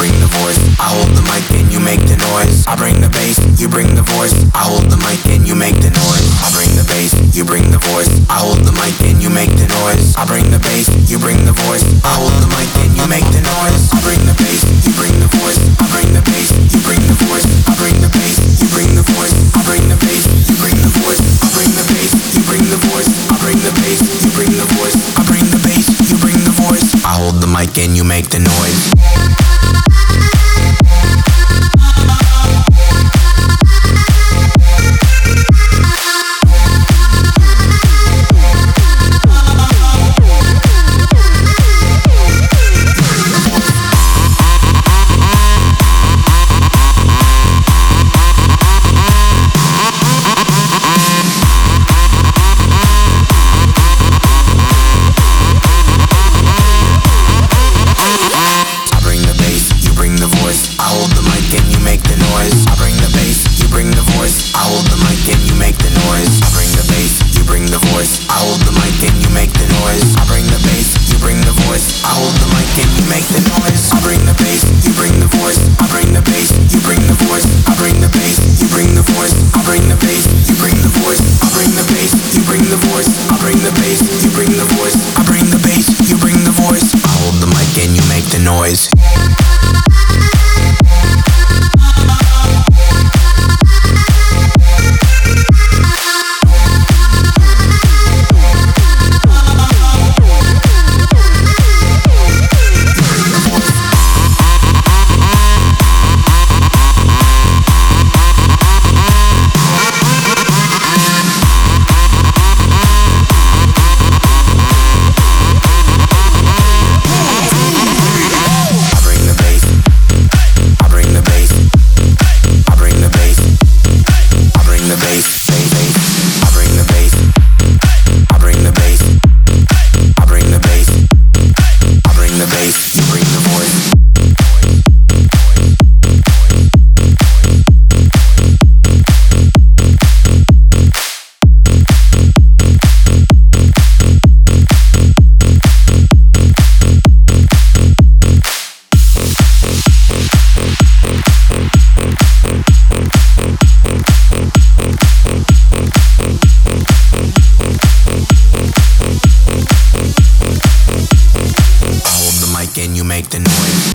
bring the voice. I hold the mic and you make the noise. I bring the bass, you bring the voice. I hold the mic and you make the noise. I bring the bass, you bring the voice. I hold the mic and you make the noise. I bring the bass, you bring the voice. I hold the mic and you make the noise. I bring the bass, you bring the voice. I bring the bass, you bring the voice. I bring the bass, you bring the voice. I bring the bass, you bring the voice. I bring the bass, you bring the voice. I bring the bass, you bring the voice. I bring the bass, you bring the voice. I hold the mic and you make the noise. I hold the mic and you make the noise. I bring the bass, you bring the voice. I hold the mic and you make the noise. I bring the bass, you bring the voice. I hold the mic and you make the noise. I bring the bass, you bring the voice. I hold the mic and you make the noise. I bring the bass, you bring the voice. I bring the bass, you bring the voice. I bring the bass, you bring the voice. I bring the bass, you bring the voice. I bring the bass, you bring the voice. I bring the bass, you bring the voice. I bring the bass, you bring the voice. I hold the mic and you make the noise.